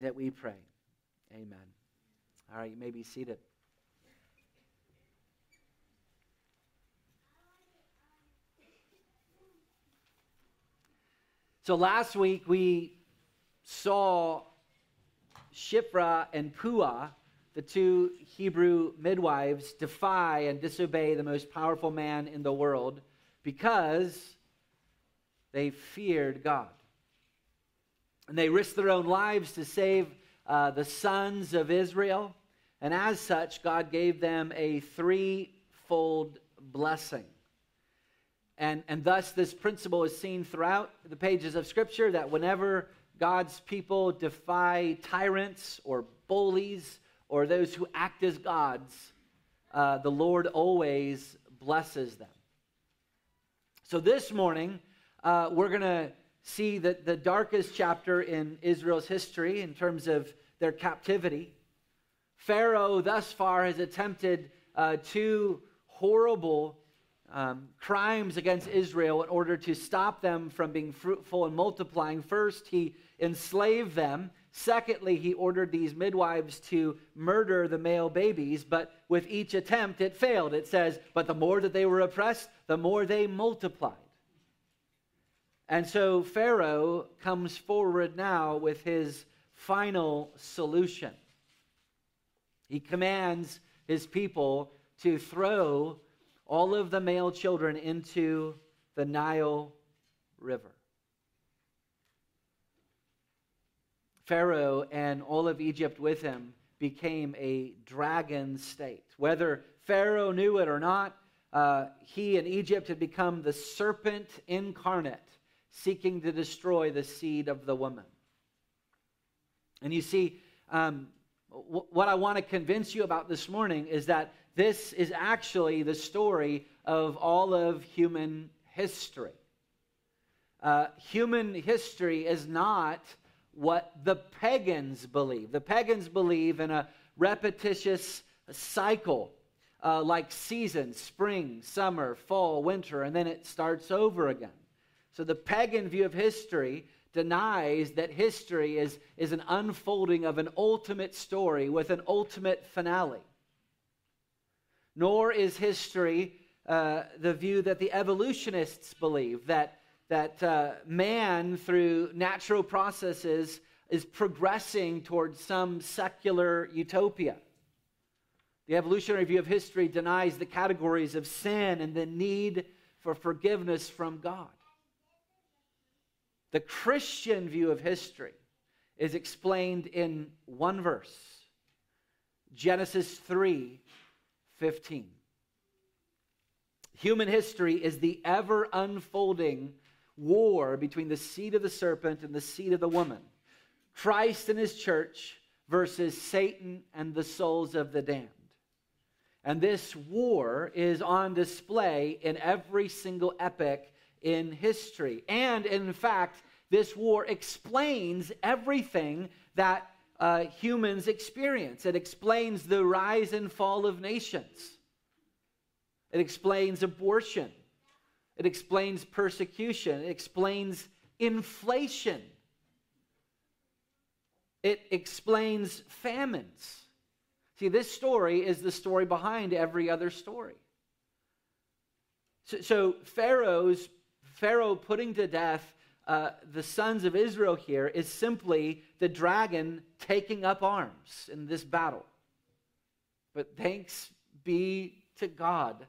that we pray. Amen. All right, you may be seated. So last week we saw Shiphrah and Puah, the two Hebrew midwives, defy and disobey the most powerful man in the world because they feared God. And they risked their own lives to save uh, the sons of Israel. And as such, God gave them a threefold blessing. And, and thus, this principle is seen throughout the pages of Scripture that whenever God's people defy tyrants or bullies or those who act as gods, uh, the Lord always blesses them. So this morning, uh, we're going to see that the darkest chapter in Israel's history in terms of their captivity. Pharaoh, thus far, has attempted uh, two horrible um, crimes against Israel in order to stop them from being fruitful and multiplying. First, he enslaved them. Secondly, he ordered these midwives to murder the male babies, but with each attempt, it failed. It says, But the more that they were oppressed, the more they multiplied. And so Pharaoh comes forward now with his final solution. He commands his people to throw all of the male children into the Nile River. Pharaoh and all of Egypt with him became a dragon state. Whether Pharaoh knew it or not, uh, he and Egypt had become the serpent incarnate, seeking to destroy the seed of the woman. And you see, um, w- what I want to convince you about this morning is that this is actually the story of all of human history. Uh, human history is not what the pagans believe. The pagans believe in a repetitious cycle, uh, like seasons spring, summer, fall, winter, and then it starts over again. So the pagan view of history denies that history is, is an unfolding of an ultimate story with an ultimate finale nor is history uh, the view that the evolutionists believe that, that uh, man, through natural processes, is progressing towards some secular utopia. The evolutionary view of history denies the categories of sin and the need for forgiveness from God. The Christian view of history is explained in one verse Genesis 3 15. Human history is the ever unfolding war between the seed of the serpent and the seed of the woman. Christ and his church versus Satan and the souls of the damned. And this war is on display in every single epoch in history. And in fact, this war explains everything that uh, humans experience. It explains the rise and fall of nations. It explains abortion. It explains persecution. It explains inflation. It explains famines. See, this story is the story behind every other story. So, so Pharaoh's Pharaoh putting to death uh, the sons of Israel here is simply the dragon taking up arms in this battle. But thanks be to God.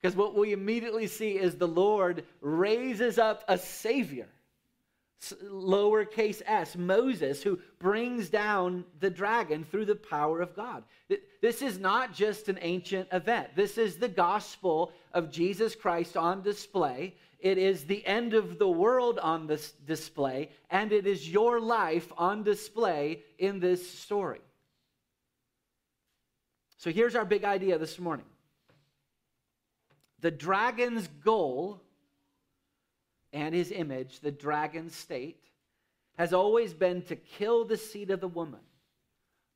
Because what we immediately see is the Lord raises up a Savior, lowercase s, Moses, who brings down the dragon through the power of God. This is not just an ancient event, this is the gospel of Jesus Christ on display it is the end of the world on this display, and it is your life on display in this story. So here's our big idea this morning the dragon's goal and his image, the dragon state, has always been to kill the seed of the woman.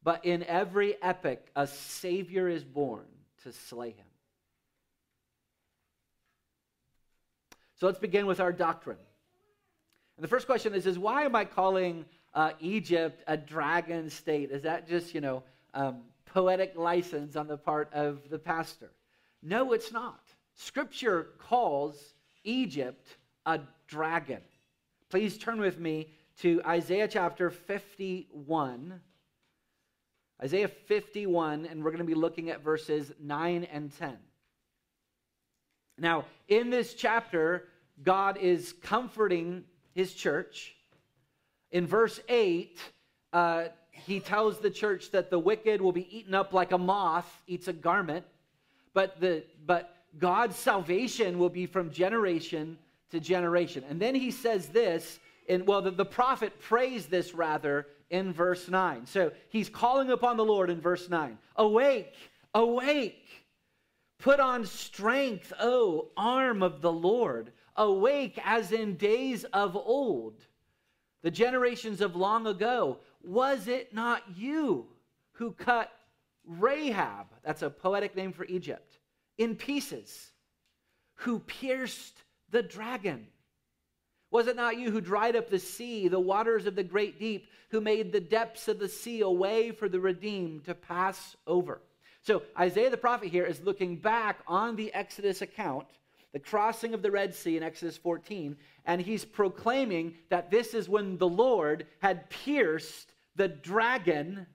But in every epoch, a Savior is born to slay him. So let's begin with our doctrine. And the first question is, is why am I calling uh, Egypt a dragon state? Is that just, you know, um, poetic license on the part of the pastor? No, it's not. Scripture calls Egypt a dragon. Please turn with me to Isaiah chapter 51. Isaiah 51, and we're going to be looking at verses 9 and 10. Now, in this chapter, God is comforting his church. In verse 8, uh, he tells the church that the wicked will be eaten up like a moth eats a garment, but, the, but God's salvation will be from generation to generation. And then he says this, and well, the, the prophet prays this rather in verse 9. So he's calling upon the Lord in verse 9 Awake, awake, put on strength, O arm of the Lord. Awake as in days of old, the generations of long ago. Was it not you who cut Rahab, that's a poetic name for Egypt, in pieces, who pierced the dragon? Was it not you who dried up the sea, the waters of the great deep, who made the depths of the sea a way for the redeemed to pass over? So Isaiah the prophet here is looking back on the Exodus account, the crossing of the Red Sea in Exodus 14, and he's proclaiming that this is when the Lord had pierced the dragon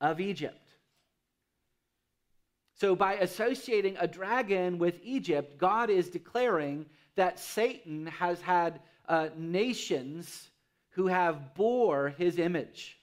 of Egypt. So, by associating a dragon with Egypt, God is declaring that Satan has had uh, nations who have bore his image.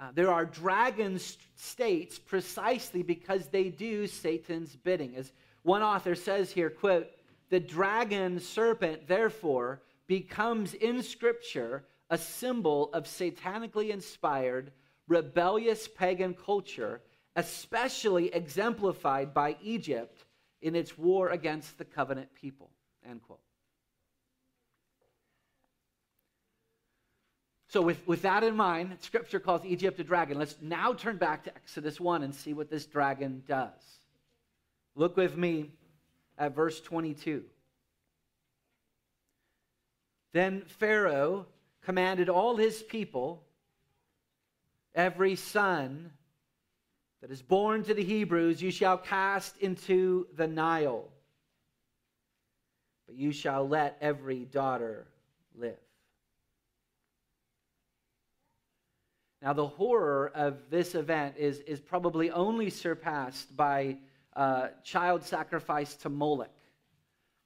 Uh, there are dragon states precisely because they do Satan's bidding. As one author says here, quote, the dragon serpent, therefore, becomes in Scripture a symbol of satanically inspired, rebellious pagan culture, especially exemplified by Egypt in its war against the covenant people. End quote. So, with, with that in mind, Scripture calls Egypt a dragon. Let's now turn back to Exodus 1 and see what this dragon does. Look with me at verse 22. Then Pharaoh commanded all his people, every son that is born to the Hebrews, you shall cast into the Nile, but you shall let every daughter live. Now, the horror of this event is, is probably only surpassed by uh, child sacrifice to Moloch,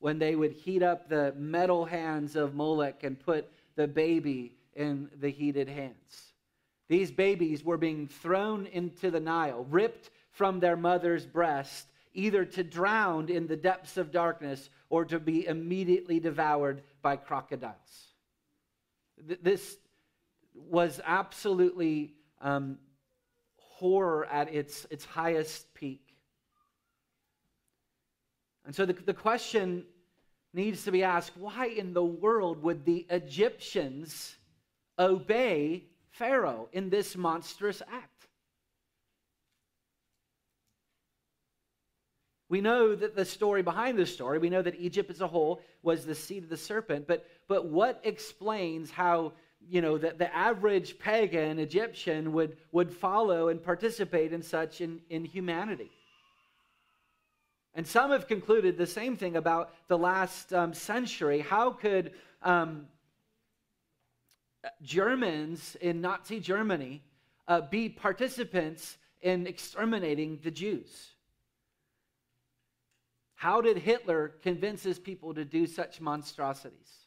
when they would heat up the metal hands of Moloch and put the baby in the heated hands. These babies were being thrown into the Nile, ripped from their mother's breast, either to drown in the depths of darkness or to be immediately devoured by crocodiles. This was absolutely um, horror at its, its highest peak. And so the, the question needs to be asked why in the world would the Egyptians obey Pharaoh in this monstrous act. We know that the story behind this story, we know that Egypt as a whole was the seed of the serpent, but, but what explains how you know that the average pagan Egyptian would, would follow and participate in such in, inhumanity? And some have concluded the same thing about the last um, century. How could um, Germans in Nazi Germany uh, be participants in exterminating the Jews? How did Hitler convince his people to do such monstrosities?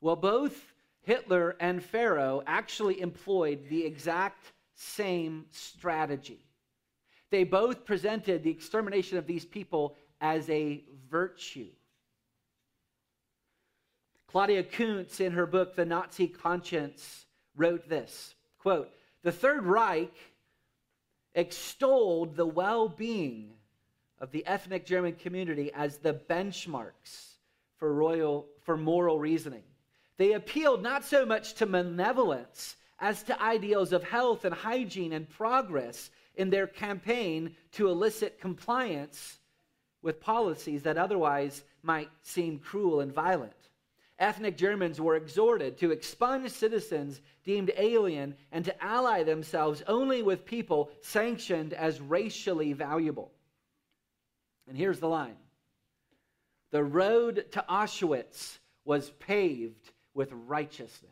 Well, both Hitler and Pharaoh actually employed the exact same strategy. They both presented the extermination of these people as a virtue. Claudia Koonz, in her book, The Nazi Conscience, wrote this quote, The Third Reich extolled the well being of the ethnic German community as the benchmarks for, royal, for moral reasoning. They appealed not so much to malevolence as to ideals of health and hygiene and progress in their campaign to elicit compliance with policies that otherwise might seem cruel and violent. ethnic Germans were exhorted to expunge citizens deemed alien and to ally themselves only with people sanctioned as racially valuable. And here's the line The road to Auschwitz was paved with righteousness.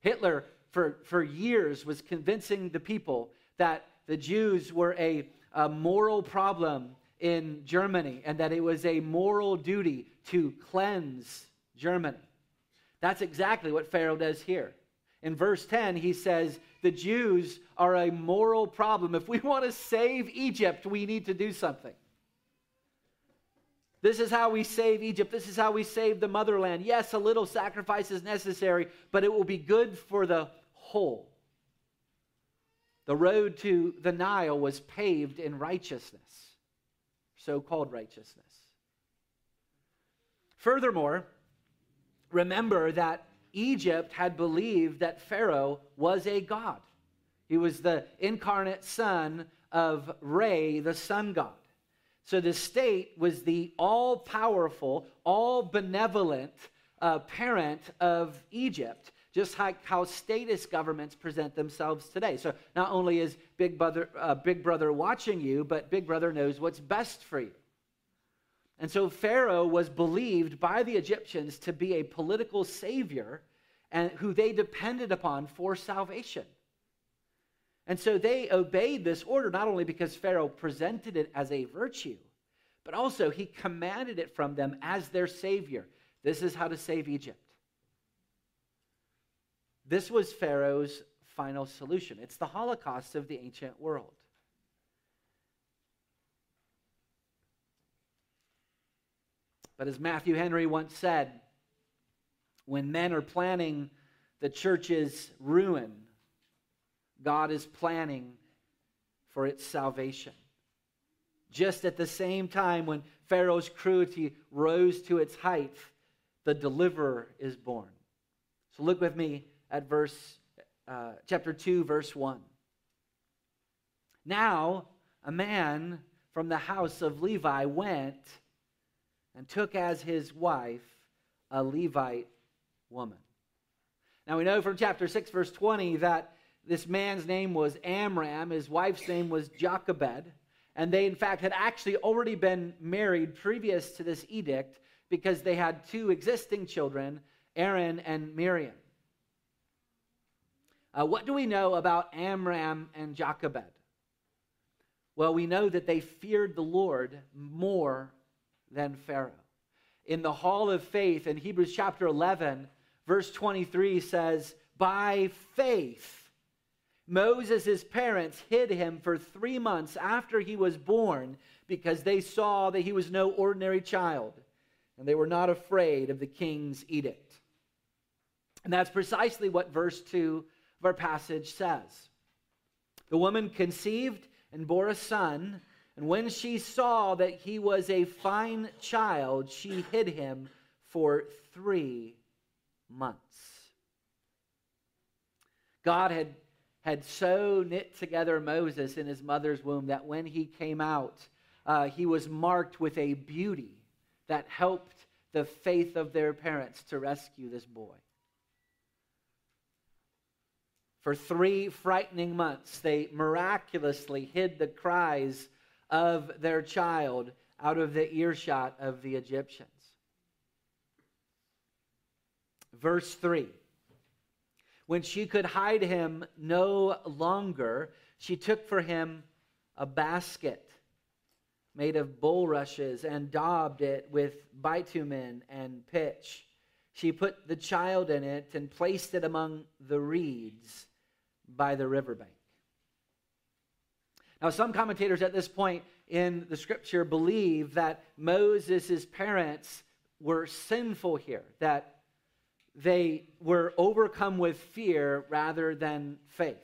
Hitler, for, for years, was convincing the people that the Jews were a, a moral problem in Germany and that it was a moral duty to cleanse Germany. That's exactly what Pharaoh does here. In verse 10, he says, The Jews are a moral problem. If we want to save Egypt, we need to do something. This is how we save Egypt. This is how we save the motherland. Yes, a little sacrifice is necessary, but it will be good for the whole. The road to the Nile was paved in righteousness, so called righteousness. Furthermore, remember that Egypt had believed that Pharaoh was a god. He was the incarnate son of Re, the sun god. So the state was the all powerful, all benevolent uh, parent of Egypt, just like how statist governments present themselves today. So not only is Big Brother, uh, Big Brother watching you, but Big Brother knows what's best for you. And so Pharaoh was believed by the Egyptians to be a political savior and who they depended upon for salvation. And so they obeyed this order not only because Pharaoh presented it as a virtue, but also he commanded it from them as their savior. This is how to save Egypt. This was Pharaoh's final solution. It's the Holocaust of the ancient world. But as Matthew Henry once said, when men are planning the church's ruin, God is planning for its salvation. Just at the same time when Pharaoh's cruelty rose to its height, the deliverer is born. So look with me at verse uh, chapter 2 verse 1. Now a man from the house of Levi went and took as his wife a Levite woman. Now we know from chapter 6 verse 20 that this man's name was Amram, his wife's name was Jochebed, and they, in fact, had actually already been married previous to this edict because they had two existing children, Aaron and Miriam. Uh, what do we know about Amram and Jochebed? Well, we know that they feared the Lord more than Pharaoh. In the hall of faith in Hebrews chapter 11, verse 23 says, By faith, Moses' parents hid him for three months after he was born because they saw that he was no ordinary child, and they were not afraid of the king's edict. And that's precisely what verse 2 of our passage says. The woman conceived and bore a son, and when she saw that he was a fine child, she hid him for three months. God had had so knit together Moses in his mother's womb that when he came out, uh, he was marked with a beauty that helped the faith of their parents to rescue this boy. For three frightening months, they miraculously hid the cries of their child out of the earshot of the Egyptians. Verse 3 when she could hide him no longer, she took for him a basket made of bulrushes and daubed it with bitumen and pitch. She put the child in it and placed it among the reeds by the riverbank. Now, some commentators at this point in the scripture believe that Moses' parents were sinful here, that they were overcome with fear rather than faith.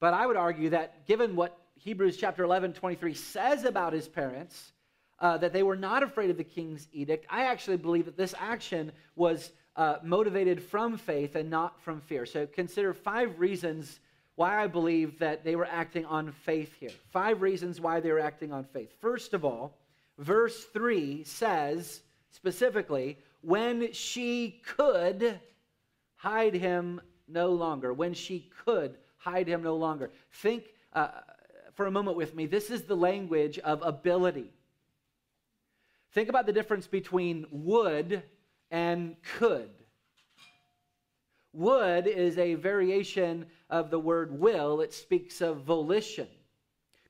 But I would argue that given what Hebrews chapter 11, 23 says about his parents, uh, that they were not afraid of the king's edict, I actually believe that this action was uh, motivated from faith and not from fear. So consider five reasons why I believe that they were acting on faith here. Five reasons why they were acting on faith. First of all, verse 3 says specifically, when she could hide him no longer. When she could hide him no longer. Think uh, for a moment with me. This is the language of ability. Think about the difference between would and could. Would is a variation of the word will, it speaks of volition.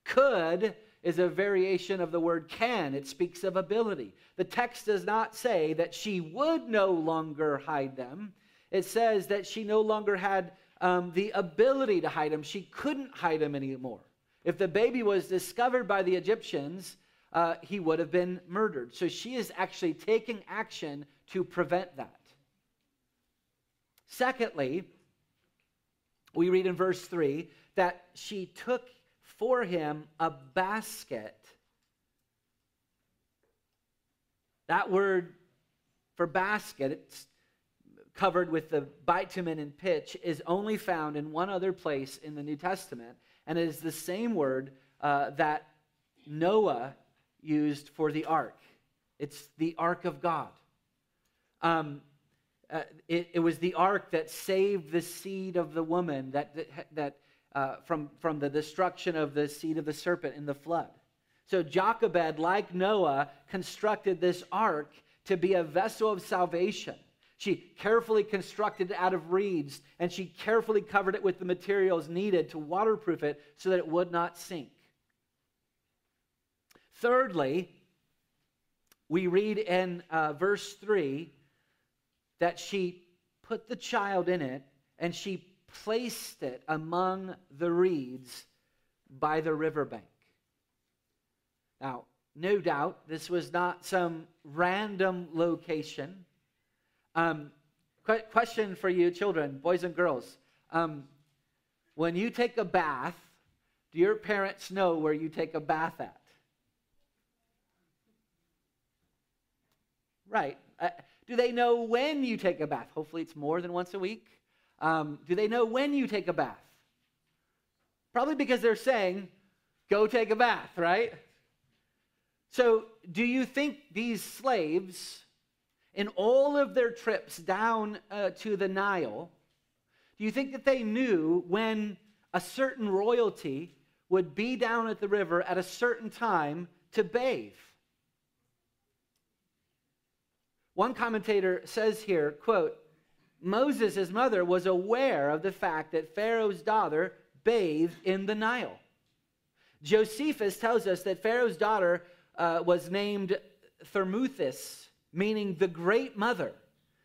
Could is a variation of the word can, it speaks of ability. The text does not say that she would no longer hide them, it says that she no longer had um, the ability to hide them. She couldn't hide them anymore. If the baby was discovered by the Egyptians, uh, he would have been murdered. So she is actually taking action to prevent that. Secondly, we read in verse 3 that she took for him a basket. That word for basket, it's covered with the bitumen and pitch, is only found in one other place in the New Testament. And it is the same word uh, that Noah used for the ark. It's the ark of God. Um, uh, it, it, was the ark that saved the seed of the woman that, that, that uh, from, from the destruction of the seed of the serpent in the flood. So Jochebed, like Noah, constructed this ark to be a vessel of salvation. She carefully constructed it out of reeds, and she carefully covered it with the materials needed to waterproof it so that it would not sink. Thirdly, we read in uh, verse 3 that she put the child in it and she placed it among the reeds by the riverbank. Now, no doubt this was not some random location. Um, qu- question for you, children, boys and girls. Um, when you take a bath, do your parents know where you take a bath at? Right. Uh, do they know when you take a bath? Hopefully, it's more than once a week. Um, do they know when you take a bath? Probably because they're saying, go take a bath, right? So, do you think these slaves, in all of their trips down uh, to the Nile, do you think that they knew when a certain royalty would be down at the river at a certain time to bathe? One commentator says here, quote, Moses, mother, was aware of the fact that Pharaoh's daughter bathed in the Nile. Josephus tells us that Pharaoh's daughter uh, was named Thermuthis, meaning the great mother.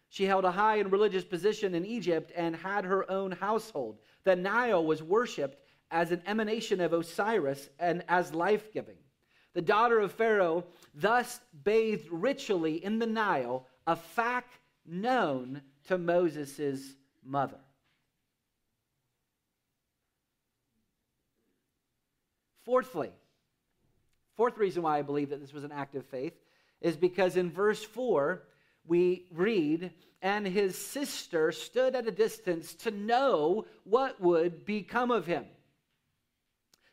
She held a high and religious position in Egypt and had her own household. The Nile was worshipped as an emanation of Osiris and as life giving. The daughter of Pharaoh thus bathed ritually in the Nile, a fact known to Moses' mother. Fourthly, fourth reason why I believe that this was an act of faith is because in verse 4, we read, and his sister stood at a distance to know what would become of him.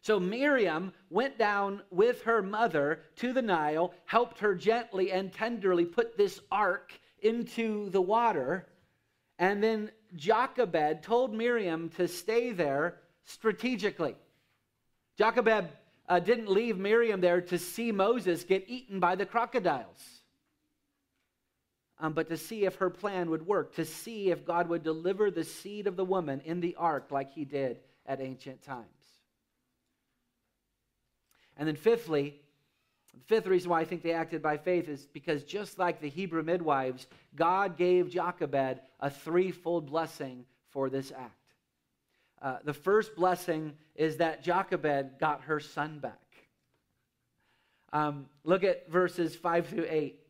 So Miriam went down with her mother to the Nile, helped her gently and tenderly put this ark into the water, and then Jochebed told Miriam to stay there strategically. Jochebed uh, didn't leave Miriam there to see Moses get eaten by the crocodiles, um, but to see if her plan would work, to see if God would deliver the seed of the woman in the ark like he did at ancient times. And then, fifthly, the fifth reason why I think they acted by faith is because just like the Hebrew midwives, God gave Jochebed a threefold blessing for this act. Uh, the first blessing is that Jochebed got her son back. Um, look at verses 5 through 8.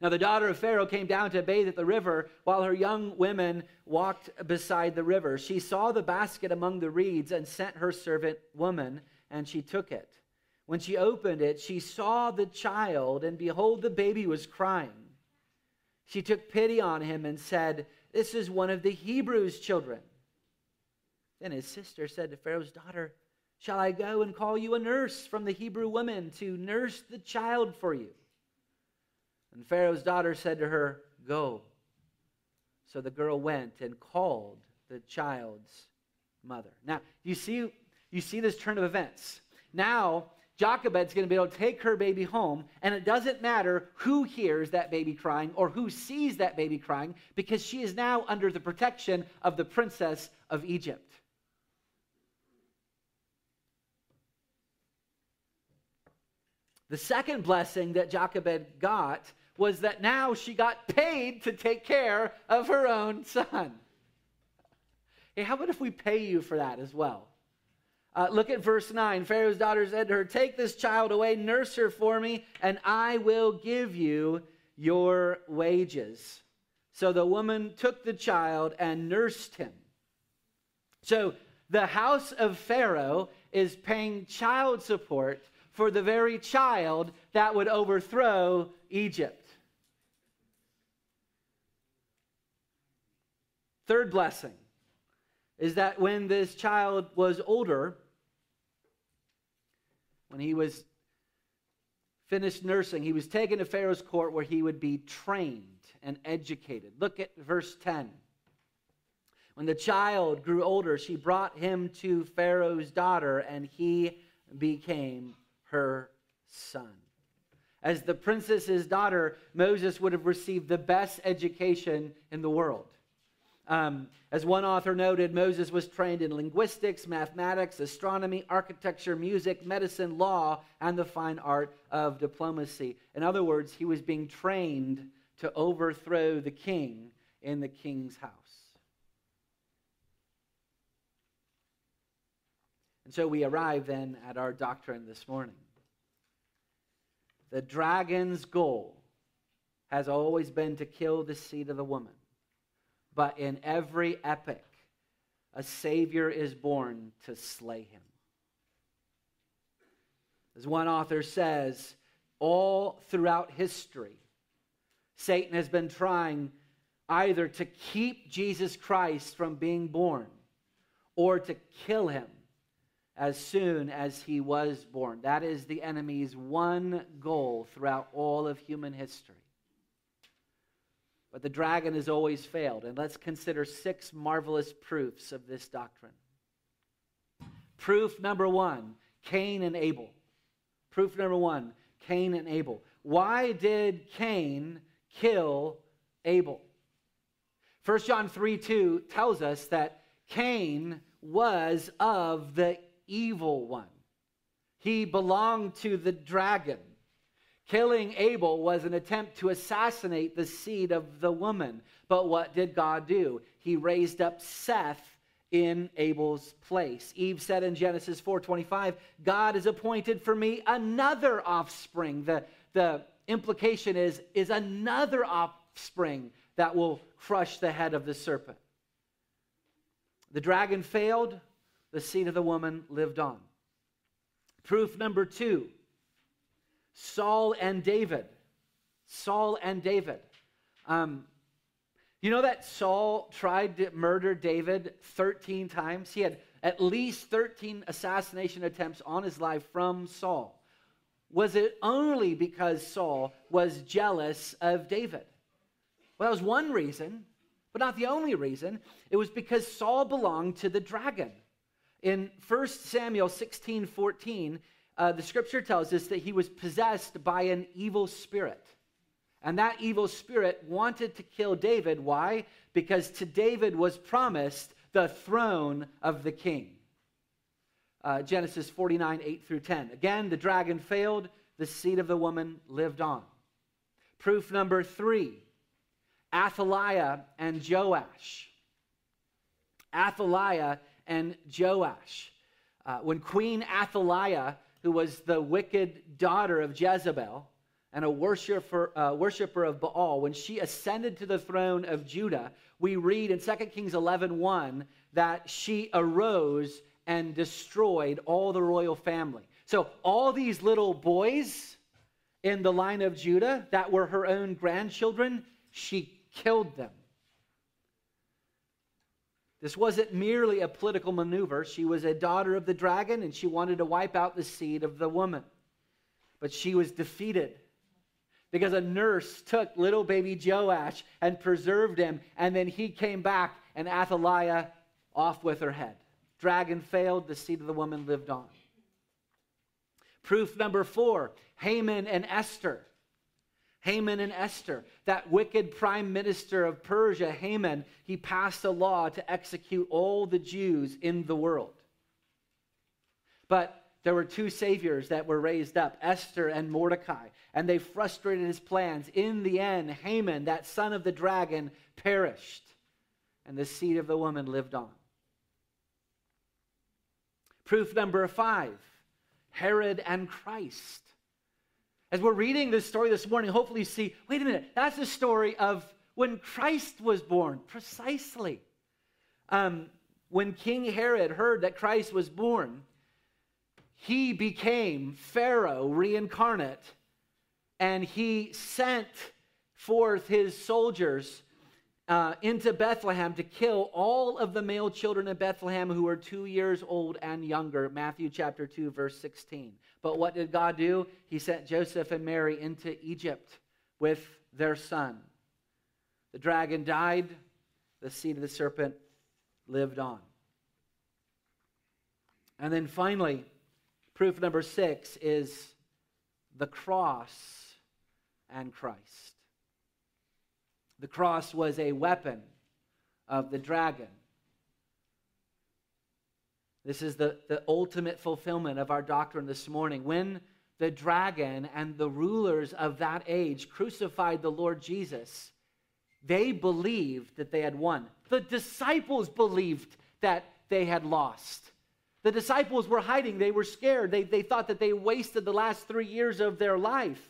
Now, the daughter of Pharaoh came down to bathe at the river while her young women walked beside the river. She saw the basket among the reeds and sent her servant woman and she took it. When she opened it, she saw the child, and behold, the baby was crying. She took pity on him and said, This is one of the Hebrews' children. Then his sister said to Pharaoh's daughter, Shall I go and call you a nurse from the Hebrew women to nurse the child for you? And Pharaoh's daughter said to her, Go. So the girl went and called the child's mother. Now, you see, you see this turn of events. Now, Jochebed's going to be able to take her baby home, and it doesn't matter who hears that baby crying or who sees that baby crying, because she is now under the protection of the princess of Egypt. The second blessing that Jochebed got was that now she got paid to take care of her own son. Hey, how about if we pay you for that as well? Uh, look at verse 9. Pharaoh's daughter said to her, Take this child away, nurse her for me, and I will give you your wages. So the woman took the child and nursed him. So the house of Pharaoh is paying child support for the very child that would overthrow Egypt. Third blessing is that when this child was older, when he was finished nursing, he was taken to Pharaoh's court where he would be trained and educated. Look at verse 10. When the child grew older, she brought him to Pharaoh's daughter, and he became her son. As the princess's daughter, Moses would have received the best education in the world. Um, as one author noted, Moses was trained in linguistics, mathematics, astronomy, architecture, music, medicine, law, and the fine art of diplomacy. In other words, he was being trained to overthrow the king in the king's house. And so we arrive then at our doctrine this morning. The dragon's goal has always been to kill the seed of the woman. But in every epic, a Savior is born to slay him. As one author says, all throughout history, Satan has been trying either to keep Jesus Christ from being born or to kill him as soon as he was born. That is the enemy's one goal throughout all of human history. But the dragon has always failed. And let's consider six marvelous proofs of this doctrine. Proof number one Cain and Abel. Proof number one Cain and Abel. Why did Cain kill Abel? 1 John 3 2 tells us that Cain was of the evil one. He belonged to the dragon. Killing Abel was an attempt to assassinate the seed of the woman. But what did God do? He raised up Seth in Abel's place. Eve said in Genesis 4:25, God has appointed for me another offspring. The, the implication is, is another offspring that will crush the head of the serpent. The dragon failed, the seed of the woman lived on. Proof number two Saul and David. Saul and David. Um, you know that Saul tried to murder David 13 times? He had at least 13 assassination attempts on his life from Saul. Was it only because Saul was jealous of David? Well, that was one reason, but not the only reason. It was because Saul belonged to the dragon. In 1 Samuel 16 14, uh, the scripture tells us that he was possessed by an evil spirit. And that evil spirit wanted to kill David. Why? Because to David was promised the throne of the king. Uh, Genesis 49, 8 through 10. Again, the dragon failed, the seed of the woman lived on. Proof number three Athaliah and Joash. Athaliah and Joash. Uh, when Queen Athaliah, who was the wicked daughter of Jezebel and a worshiper, uh, worshiper of Baal, when she ascended to the throne of Judah, we read in 2 Kings 11 1 that she arose and destroyed all the royal family. So, all these little boys in the line of Judah that were her own grandchildren, she killed them. This wasn't merely a political maneuver. She was a daughter of the dragon and she wanted to wipe out the seed of the woman. But she was defeated. because a nurse took little baby Joash and preserved him, and then he came back, and Athaliah off with her head. Dragon failed, the seed of the woman lived on. Proof number four Haman and Esther. Haman and Esther, that wicked prime minister of Persia, Haman, he passed a law to execute all the Jews in the world. But there were two saviors that were raised up, Esther and Mordecai, and they frustrated his plans. In the end, Haman, that son of the dragon, perished, and the seed of the woman lived on. Proof number five Herod and Christ. As we're reading this story this morning, hopefully you see wait a minute, that's the story of when Christ was born, precisely. Um, when King Herod heard that Christ was born, he became Pharaoh reincarnate, and he sent forth his soldiers uh, into Bethlehem to kill all of the male children in Bethlehem who were two years old and younger. Matthew chapter 2, verse 16. But what did God do? He sent Joseph and Mary into Egypt with their son. The dragon died, the seed of the serpent lived on. And then finally, Proof number six is the cross and Christ. The cross was a weapon of the dragon. This is the, the ultimate fulfillment of our doctrine this morning. When the dragon and the rulers of that age crucified the Lord Jesus, they believed that they had won. The disciples believed that they had lost. The disciples were hiding. They were scared. They, they thought that they wasted the last three years of their life.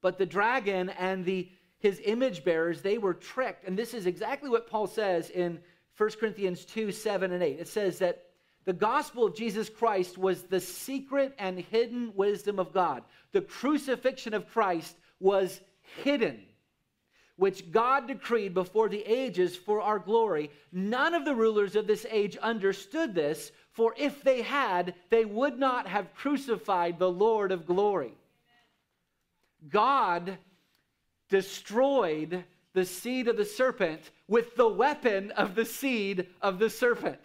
But the dragon and the, his image bearers, they were tricked. And this is exactly what Paul says in 1 Corinthians 2 7 and 8. It says that the gospel of Jesus Christ was the secret and hidden wisdom of God. The crucifixion of Christ was hidden which God decreed before the ages for our glory. None of the rulers of this age understood this, for if they had, they would not have crucified the Lord of glory. God destroyed the seed of the serpent with the weapon of the seed of the serpent.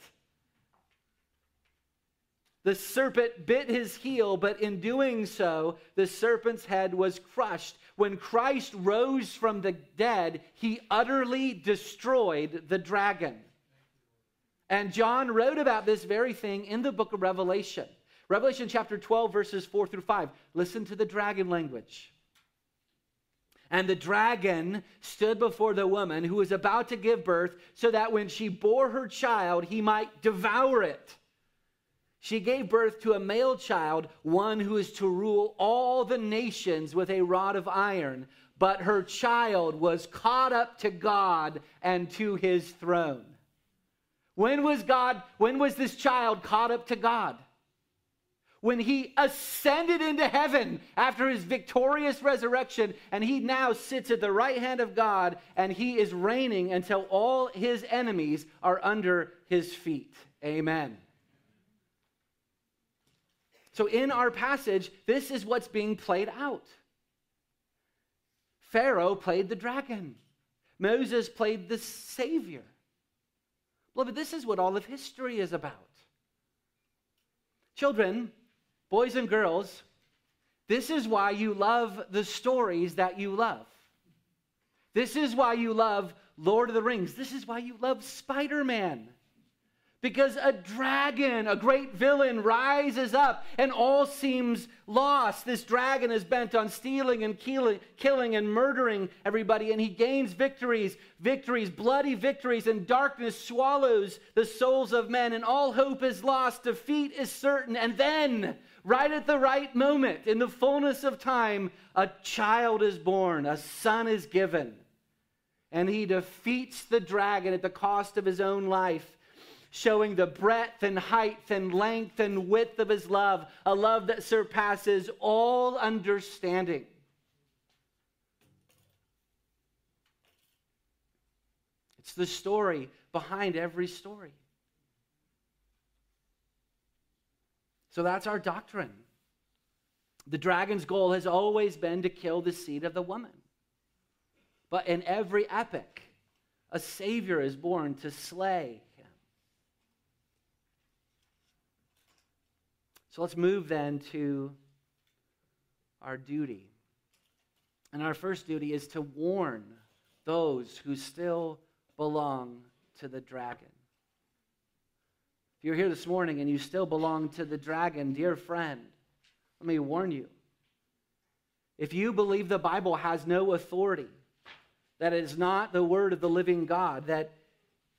The serpent bit his heel, but in doing so, the serpent's head was crushed. When Christ rose from the dead, he utterly destroyed the dragon. And John wrote about this very thing in the book of Revelation. Revelation chapter 12, verses 4 through 5. Listen to the dragon language. And the dragon stood before the woman who was about to give birth, so that when she bore her child, he might devour it. She gave birth to a male child, one who is to rule all the nations with a rod of iron. But her child was caught up to God and to his throne. When was God, when was this child caught up to God? When he ascended into heaven after his victorious resurrection, and he now sits at the right hand of God, and he is reigning until all his enemies are under his feet. Amen. So, in our passage, this is what's being played out. Pharaoh played the dragon, Moses played the Savior. Beloved, this is what all of history is about. Children, boys and girls, this is why you love the stories that you love. This is why you love Lord of the Rings. This is why you love Spider Man. Because a dragon, a great villain, rises up and all seems lost. This dragon is bent on stealing and killing and murdering everybody, and he gains victories, victories, bloody victories, and darkness swallows the souls of men, and all hope is lost. Defeat is certain. And then, right at the right moment, in the fullness of time, a child is born, a son is given, and he defeats the dragon at the cost of his own life showing the breadth and height and length and width of his love, a love that surpasses all understanding. It's the story behind every story. So that's our doctrine. The dragon's goal has always been to kill the seed of the woman. But in every epic, a Savior is born to slay him. So let's move then to our duty. And our first duty is to warn those who still belong to the dragon. If you're here this morning and you still belong to the dragon, dear friend, let me warn you. If you believe the Bible has no authority, that it is not the word of the living God, that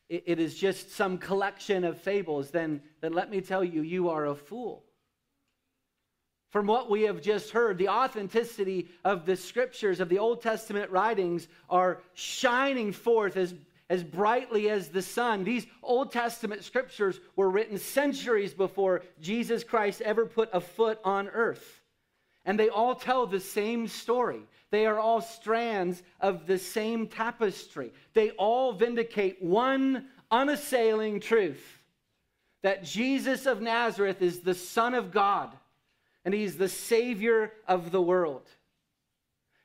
it is just some collection of fables, then, then let me tell you, you are a fool. From what we have just heard, the authenticity of the scriptures, of the Old Testament writings, are shining forth as, as brightly as the sun. These Old Testament scriptures were written centuries before Jesus Christ ever put a foot on earth. And they all tell the same story. They are all strands of the same tapestry. They all vindicate one unassailing truth that Jesus of Nazareth is the Son of God and he's the Savior of the world.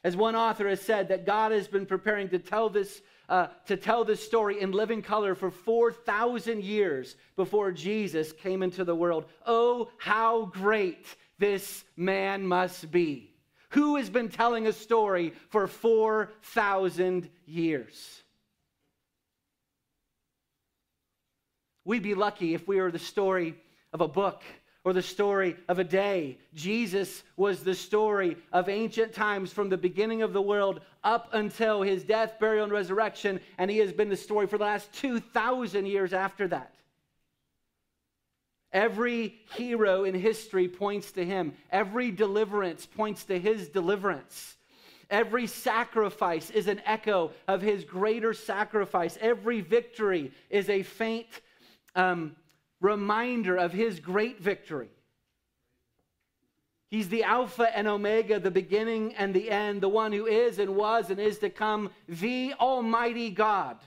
As one author has said, that God has been preparing to tell this, uh, to tell this story in living color for 4,000 years before Jesus came into the world. Oh, how great this man must be! Who has been telling a story for 4,000 years? We'd be lucky if we were the story of a book or the story of a day. Jesus was the story of ancient times from the beginning of the world up until his death, burial, and resurrection, and he has been the story for the last 2,000 years after that. Every hero in history points to him. Every deliverance points to his deliverance. Every sacrifice is an echo of his greater sacrifice. Every victory is a faint um, reminder of his great victory. He's the Alpha and Omega, the beginning and the end, the one who is and was and is to come, the Almighty God.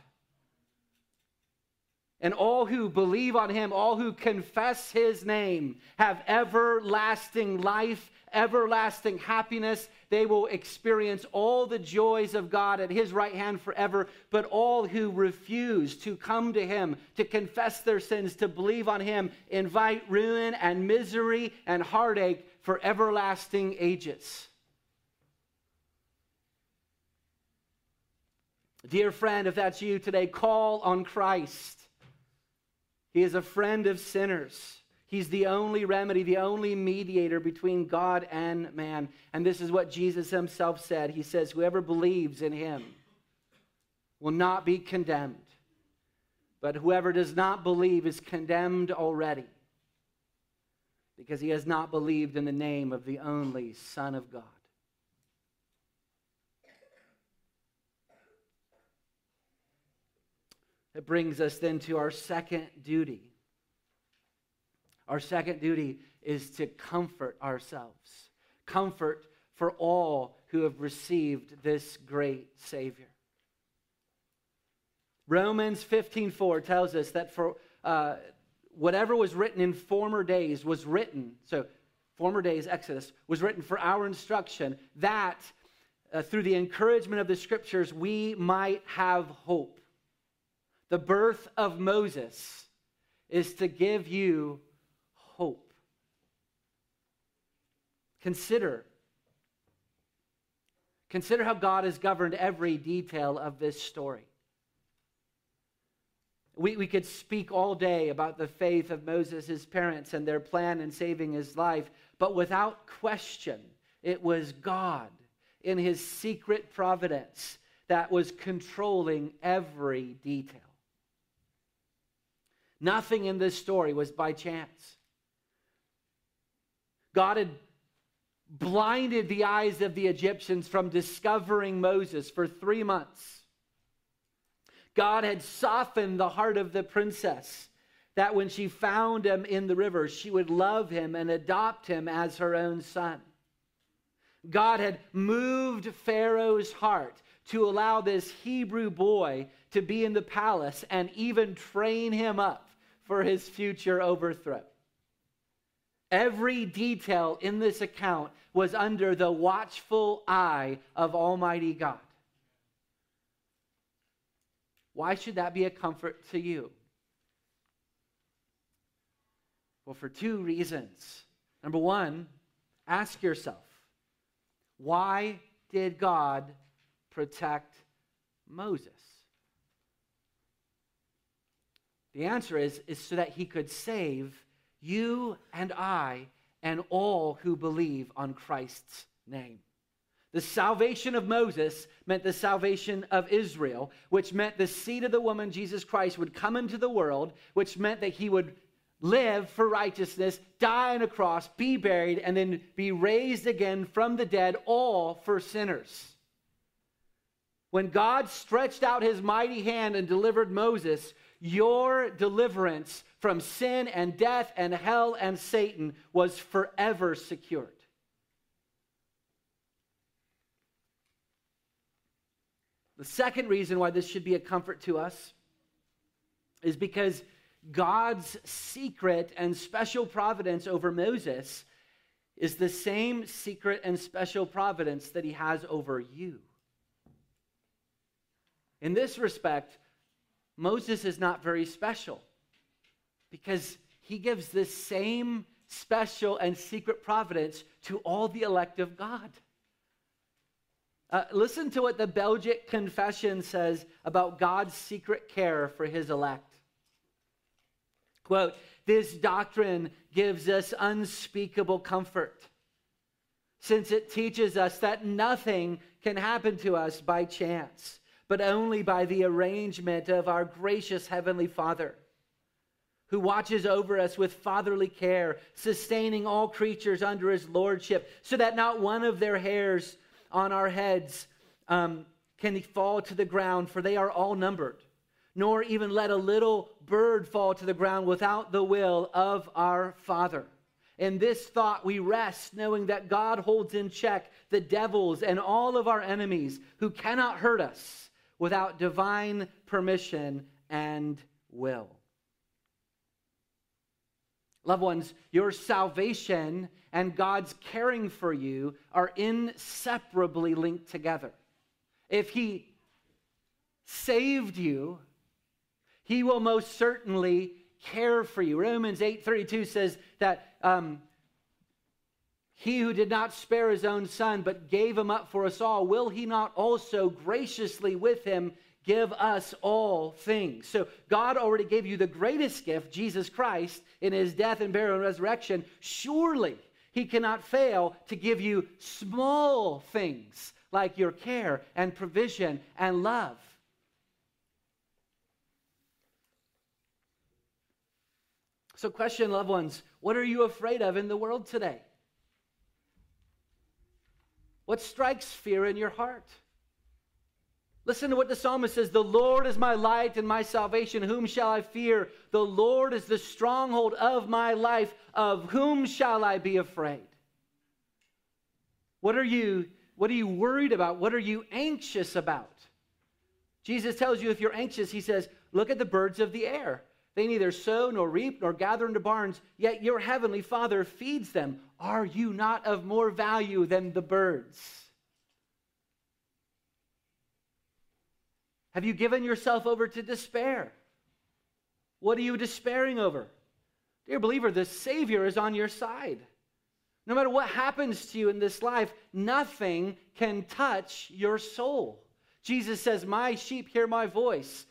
And all who believe on him, all who confess his name, have everlasting life, everlasting happiness. They will experience all the joys of God at his right hand forever. But all who refuse to come to him, to confess their sins, to believe on him, invite ruin and misery and heartache for everlasting ages. Dear friend, if that's you today, call on Christ. He is a friend of sinners. He's the only remedy, the only mediator between God and man. And this is what Jesus himself said. He says, Whoever believes in him will not be condemned, but whoever does not believe is condemned already because he has not believed in the name of the only Son of God. It brings us then to our second duty. Our second duty is to comfort ourselves, comfort for all who have received this great Savior. Romans 15:4 tells us that for uh, whatever was written in former days was written. So, former days, Exodus, was written for our instruction, that uh, through the encouragement of the Scriptures we might have hope. The birth of Moses is to give you hope. Consider. Consider how God has governed every detail of this story. We, we could speak all day about the faith of Moses, his parents, and their plan in saving his life, but without question, it was God in his secret providence that was controlling every detail. Nothing in this story was by chance. God had blinded the eyes of the Egyptians from discovering Moses for three months. God had softened the heart of the princess that when she found him in the river, she would love him and adopt him as her own son. God had moved Pharaoh's heart to allow this Hebrew boy to be in the palace and even train him up for his future overthrow. Every detail in this account was under the watchful eye of Almighty God. Why should that be a comfort to you? Well, for two reasons. Number one, ask yourself why did God protect Moses? The answer is, is so that he could save you and I and all who believe on Christ's name. The salvation of Moses meant the salvation of Israel, which meant the seed of the woman, Jesus Christ, would come into the world, which meant that he would live for righteousness, die on a cross, be buried, and then be raised again from the dead, all for sinners. When God stretched out his mighty hand and delivered Moses, your deliverance from sin and death and hell and Satan was forever secured. The second reason why this should be a comfort to us is because God's secret and special providence over Moses is the same secret and special providence that he has over you. In this respect, Moses is not very special because he gives the same special and secret providence to all the elect of God. Uh, listen to what the Belgic Confession says about God's secret care for his elect. Quote, this doctrine gives us unspeakable comfort since it teaches us that nothing can happen to us by chance but only by the arrangement of our gracious Heavenly Father, who watches over us with fatherly care, sustaining all creatures under His lordship, so that not one of their hairs on our heads um, can fall to the ground, for they are all numbered, nor even let a little bird fall to the ground without the will of our Father. In this thought, we rest, knowing that God holds in check the devils and all of our enemies who cannot hurt us without divine permission and will. Loved ones, your salvation and God's caring for you are inseparably linked together. If He saved you, He will most certainly care for you. Romans 8:32 says that um, he who did not spare his own son, but gave him up for us all, will he not also graciously with him give us all things? So God already gave you the greatest gift, Jesus Christ, in his death and burial and resurrection. Surely he cannot fail to give you small things like your care and provision and love. So, question, loved ones, what are you afraid of in the world today? What strikes fear in your heart? Listen to what the psalmist says The Lord is my light and my salvation. Whom shall I fear? The Lord is the stronghold of my life. Of whom shall I be afraid? What are you, what are you worried about? What are you anxious about? Jesus tells you if you're anxious, he says, Look at the birds of the air. They neither sow nor reap nor gather into barns, yet your heavenly Father feeds them. Are you not of more value than the birds? Have you given yourself over to despair? What are you despairing over? Dear believer, the Savior is on your side. No matter what happens to you in this life, nothing can touch your soul. Jesus says, My sheep hear my voice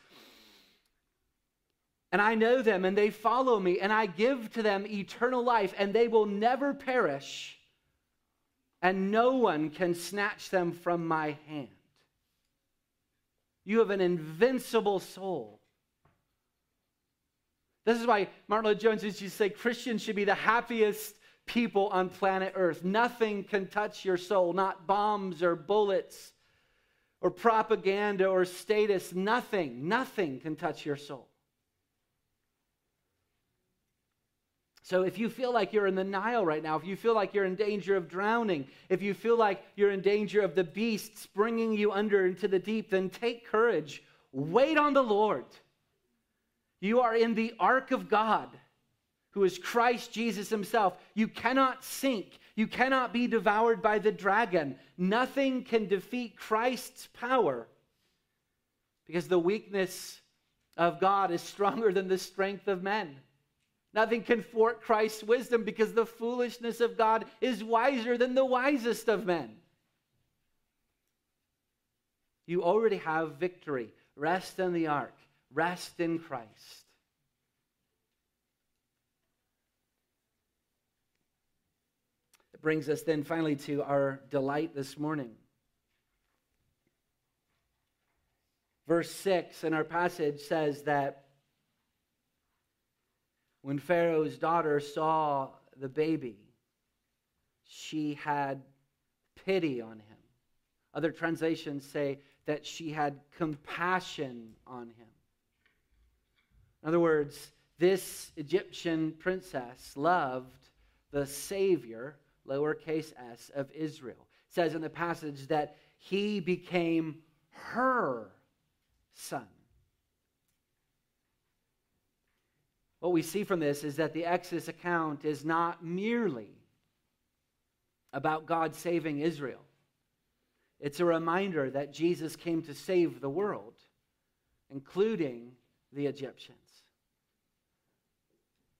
and I know them, and they follow me, and I give to them eternal life, and they will never perish, and no one can snatch them from my hand. You have an invincible soul. This is why Martyn Lloyd-Jones used to say Christians should be the happiest people on planet Earth. Nothing can touch your soul, not bombs or bullets or propaganda or status. Nothing, nothing can touch your soul. So if you feel like you're in the Nile right now, if you feel like you're in danger of drowning, if you feel like you're in danger of the beasts bringing you under into the deep, then take courage. Wait on the Lord. You are in the ark of God. who is Christ Jesus himself. You cannot sink. You cannot be devoured by the dragon. Nothing can defeat Christ's power because the weakness of God is stronger than the strength of men. Nothing can thwart Christ's wisdom because the foolishness of God is wiser than the wisest of men. You already have victory. Rest in the ark, rest in Christ. It brings us then finally to our delight this morning. Verse 6 in our passage says that when Pharaoh's daughter saw the baby, she had pity on him. Other translations say that she had compassion on him. In other words, this Egyptian princess loved the Savior, lowercase s, of Israel. It says in the passage that he became her son. What we see from this is that the Exodus account is not merely about God saving Israel. It's a reminder that Jesus came to save the world, including the Egyptians.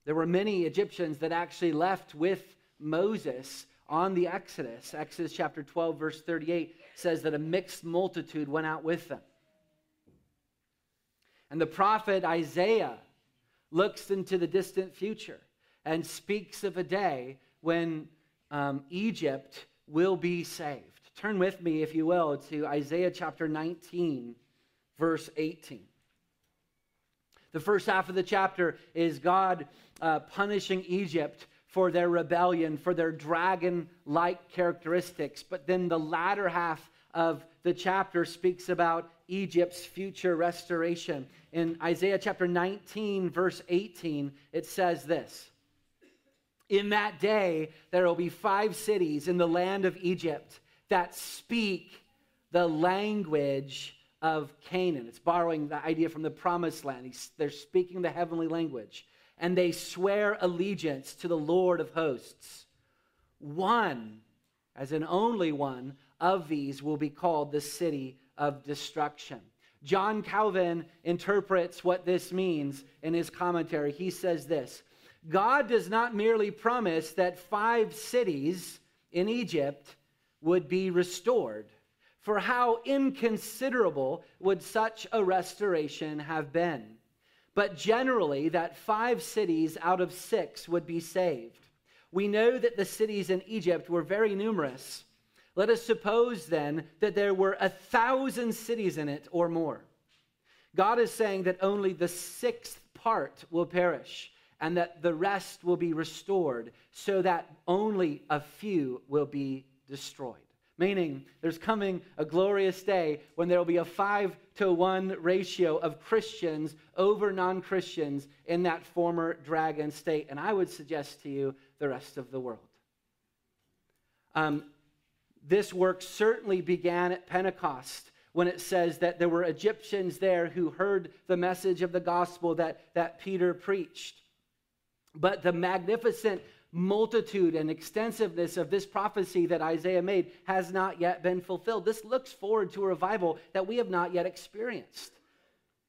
There were many Egyptians that actually left with Moses on the Exodus. Exodus chapter 12, verse 38 says that a mixed multitude went out with them. And the prophet Isaiah looks into the distant future and speaks of a day when um, Egypt will be saved. Turn with me, if you will, to Isaiah chapter 19, verse 18. The first half of the chapter is God uh, punishing Egypt for their rebellion, for their dragon like characteristics. But then the latter half of the chapter speaks about Egypt's future restoration. In Isaiah chapter 19, verse 18, it says this In that day, there will be five cities in the land of Egypt that speak the language of Canaan. It's borrowing the idea from the promised land. they're speaking the heavenly language. And they swear allegiance to the Lord of hosts. One, as an only one, of these will be called the city of destruction. John Calvin interprets what this means in his commentary. He says this God does not merely promise that five cities in Egypt would be restored. For how inconsiderable would such a restoration have been? But generally, that five cities out of six would be saved. We know that the cities in Egypt were very numerous. Let us suppose then that there were a thousand cities in it or more. God is saying that only the sixth part will perish and that the rest will be restored, so that only a few will be destroyed. Meaning, there's coming a glorious day when there will be a five to one ratio of Christians over non Christians in that former dragon state. And I would suggest to you the rest of the world. Um, this work certainly began at Pentecost when it says that there were Egyptians there who heard the message of the gospel that, that Peter preached. But the magnificent multitude and extensiveness of this prophecy that Isaiah made has not yet been fulfilled. This looks forward to a revival that we have not yet experienced.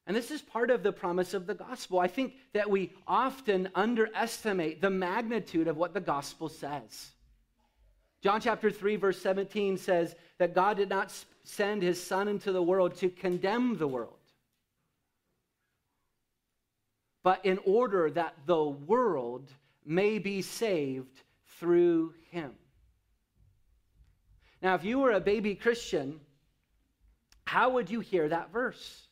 And this is part of the promise of the gospel. I think that we often underestimate the magnitude of what the gospel says. John chapter 3, verse 17 says that God did not send his son into the world to condemn the world, but in order that the world may be saved through him. Now, if you were a baby Christian, how would you hear that verse?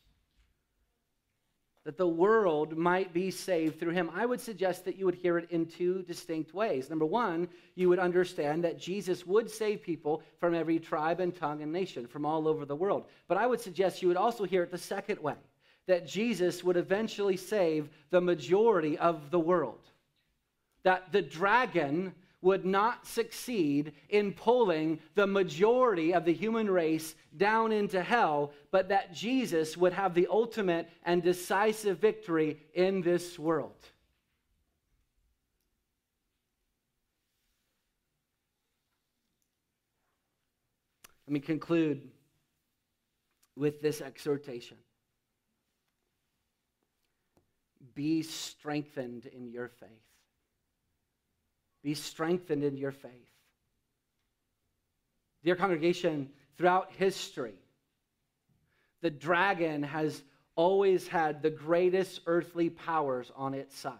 That the world might be saved through him. I would suggest that you would hear it in two distinct ways. Number one, you would understand that Jesus would save people from every tribe and tongue and nation, from all over the world. But I would suggest you would also hear it the second way that Jesus would eventually save the majority of the world that the dragon would not succeed in pulling the majority of the human race down into hell, but that Jesus would have the ultimate and decisive victory in this world. Let me conclude with this exhortation Be strengthened in your faith. Be strengthened in your faith. Dear congregation, throughout history, the dragon has always had the greatest earthly powers on its side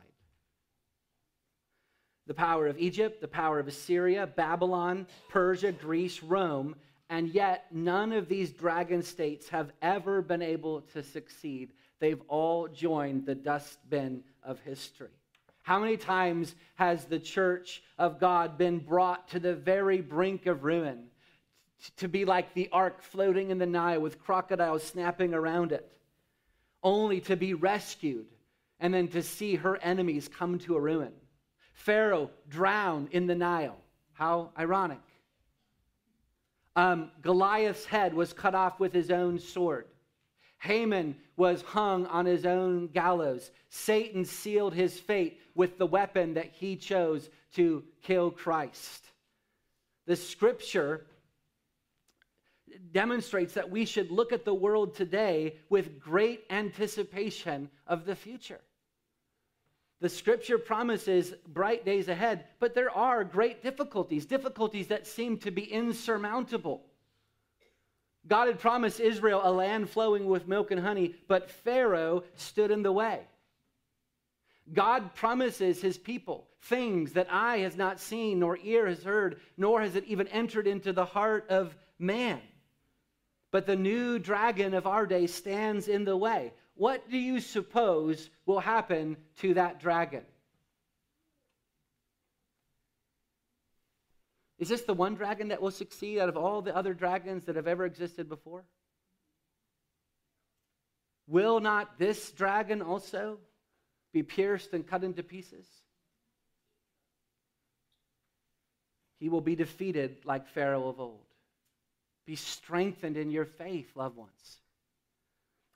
the power of Egypt, the power of Assyria, Babylon, Persia, Greece, Rome, and yet none of these dragon states have ever been able to succeed. They've all joined the dustbin of history. How many times has the church of God been brought to the very brink of ruin? To be like the ark floating in the Nile with crocodiles snapping around it, only to be rescued and then to see her enemies come to a ruin. Pharaoh drowned in the Nile. How ironic. Um, Goliath's head was cut off with his own sword. Haman was hung on his own gallows. Satan sealed his fate with the weapon that he chose to kill Christ. The scripture demonstrates that we should look at the world today with great anticipation of the future. The scripture promises bright days ahead, but there are great difficulties, difficulties that seem to be insurmountable. God had promised Israel a land flowing with milk and honey, but Pharaoh stood in the way. God promises his people things that eye has not seen, nor ear has heard, nor has it even entered into the heart of man. But the new dragon of our day stands in the way. What do you suppose will happen to that dragon? Is this the one dragon that will succeed out of all the other dragons that have ever existed before? Will not this dragon also be pierced and cut into pieces? He will be defeated like Pharaoh of old. Be strengthened in your faith, loved ones.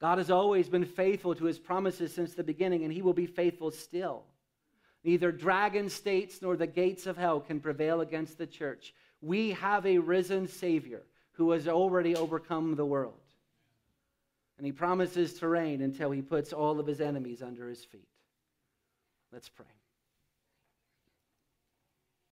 God has always been faithful to his promises since the beginning, and he will be faithful still. Neither dragon states nor the gates of hell can prevail against the church. We have a risen Savior who has already overcome the world. And he promises to reign until he puts all of his enemies under his feet. Let's pray.